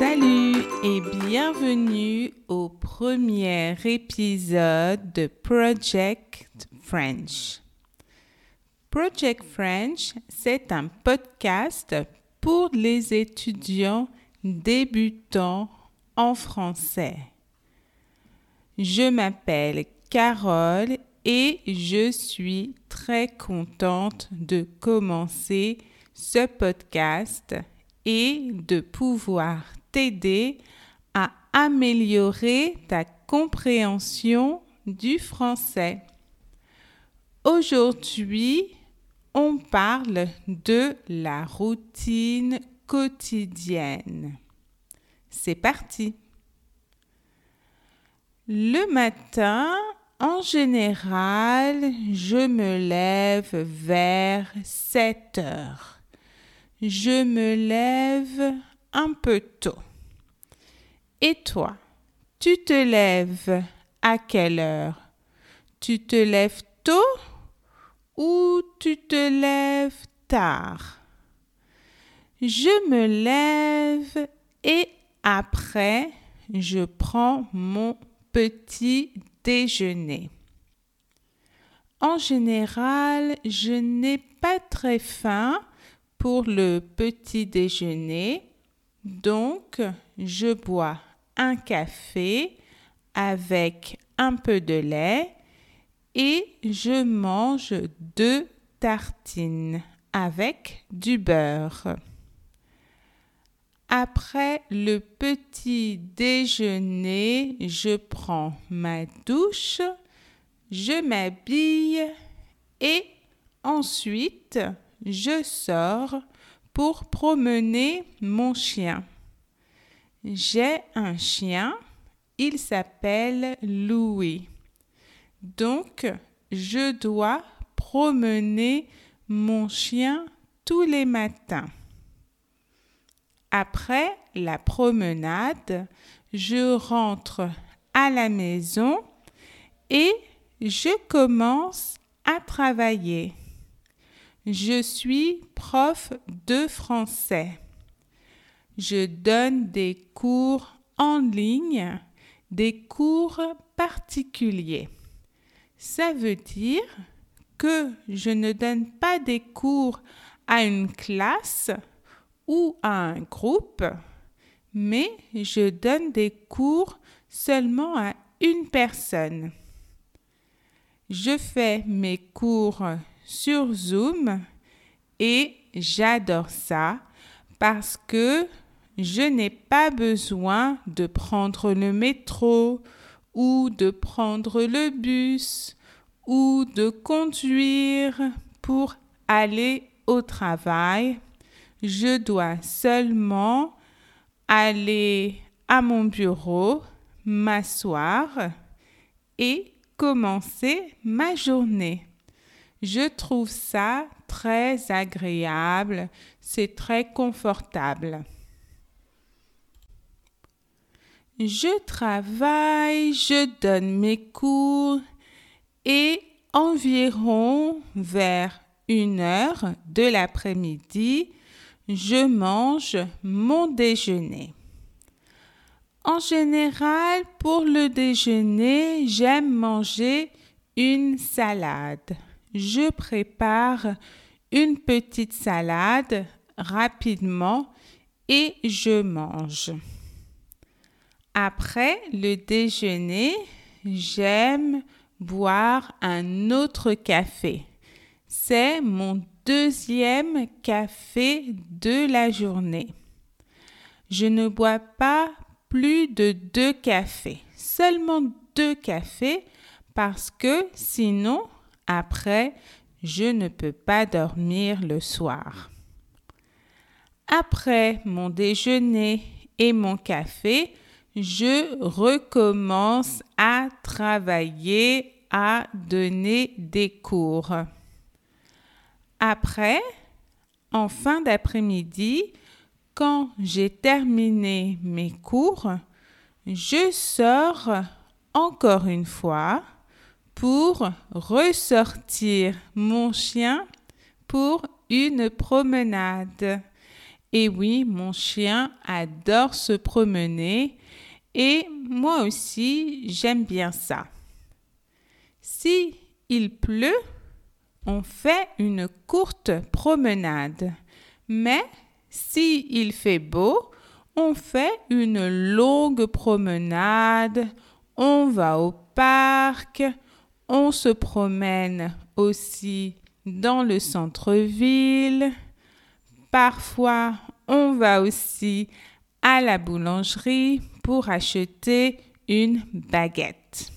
Salut et bienvenue au premier épisode de Project French. Project French, c'est un podcast pour les étudiants débutants en français. Je m'appelle Carole et je suis très contente de commencer ce podcast et de pouvoir t'aider à améliorer ta compréhension du français. Aujourd'hui, on parle de la routine quotidienne. C'est parti. Le matin, en général, je me lève vers 7 heures. Je me lève un peu tôt. Et toi, tu te lèves à quelle heure? Tu te lèves tôt ou tu te lèves tard? Je me lève et après, je prends mon petit déjeuner. En général, je n'ai pas très faim pour le petit déjeuner, donc je bois un café avec un peu de lait et je mange deux tartines avec du beurre. Après le petit déjeuner, je prends ma douche, je m'habille et ensuite je sors pour promener mon chien. J'ai un chien, il s'appelle Louis. Donc, je dois promener mon chien tous les matins. Après la promenade, je rentre à la maison et je commence à travailler. Je suis prof de français. Je donne des cours en ligne, des cours particuliers. Ça veut dire que je ne donne pas des cours à une classe, ou à un groupe, mais je donne des cours seulement à une personne. Je fais mes cours sur Zoom et j'adore ça parce que je n'ai pas besoin de prendre le métro ou de prendre le bus ou de conduire pour aller au travail je dois seulement aller à mon bureau, m'asseoir et commencer ma journée. Je trouve ça très agréable, c'est très confortable. Je travaille, je donne mes cours et environ vers une heure de l'après-midi, je mange mon déjeuner. En général, pour le déjeuner, j'aime manger une salade. Je prépare une petite salade rapidement et je mange. Après le déjeuner, j'aime boire un autre café. C'est mon deuxième café de la journée. Je ne bois pas plus de deux cafés, seulement deux cafés parce que sinon, après, je ne peux pas dormir le soir. Après mon déjeuner et mon café, je recommence à travailler, à donner des cours. Après, en fin d'après-midi, quand j'ai terminé mes cours, je sors encore une fois pour ressortir mon chien pour une promenade. Et oui, mon chien adore se promener et moi aussi, j'aime bien ça. Si il pleut, on fait une courte promenade. Mais si il fait beau, on fait une longue promenade, on va au parc, on se promène aussi dans le centre-ville. Parfois, on va aussi à la boulangerie pour acheter une baguette.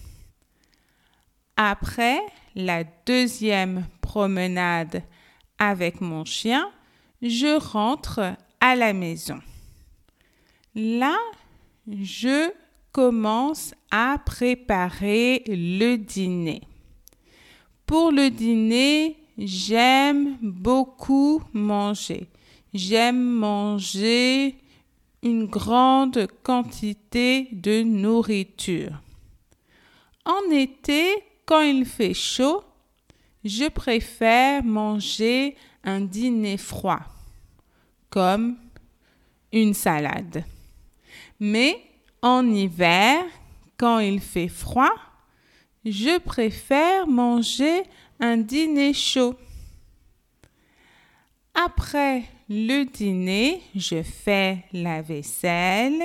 Après la deuxième promenade avec mon chien, je rentre à la maison. Là, je commence à préparer le dîner. Pour le dîner, j'aime beaucoup manger. J'aime manger une grande quantité de nourriture. En été, quand il fait chaud, je préfère manger un dîner froid, comme une salade. Mais en hiver, quand il fait froid, je préfère manger un dîner chaud. Après le dîner, je fais la vaisselle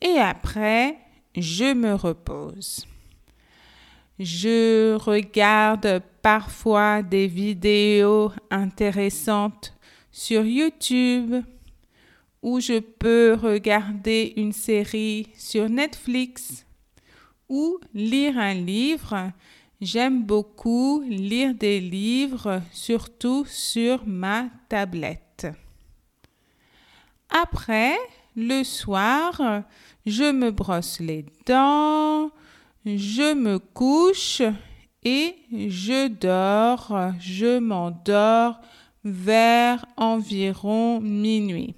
et après, je me repose. Je regarde parfois des vidéos intéressantes sur YouTube ou je peux regarder une série sur Netflix ou lire un livre. J'aime beaucoup lire des livres, surtout sur ma tablette. Après, le soir, je me brosse les dents, je me couche et je dors, je m'endors vers environ minuit.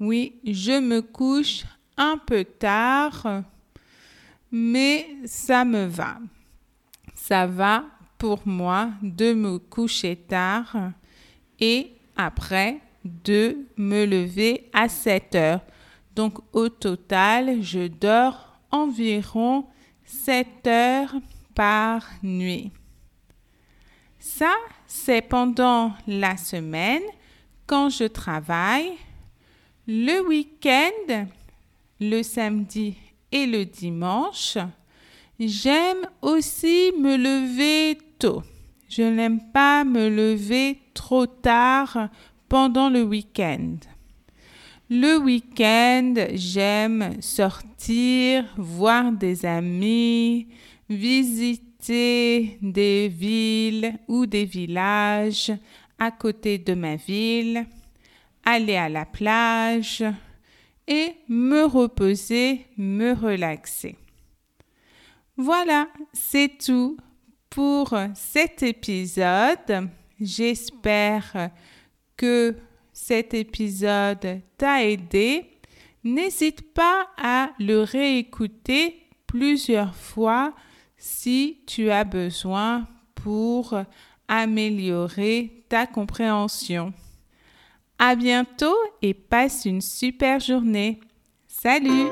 Oui, je me couche un peu tard, mais ça me va. Ça va pour moi de me coucher tard et après de me lever à 7 heures. Donc au total, je dors environ 7 heures par nuit. Ça, c'est pendant la semaine quand je travaille. Le week-end, le samedi et le dimanche, j'aime aussi me lever tôt. Je n'aime pas me lever trop tard pendant le week-end. Le week-end, j'aime sortir, voir des amis, visiter des villes ou des villages à côté de ma ville, aller à la plage et me reposer, me relaxer. Voilà, c'est tout pour cet épisode. J'espère que cet épisode t'a aidé, n'hésite pas à le réécouter plusieurs fois si tu as besoin pour améliorer ta compréhension. À bientôt et passe une super journée. Salut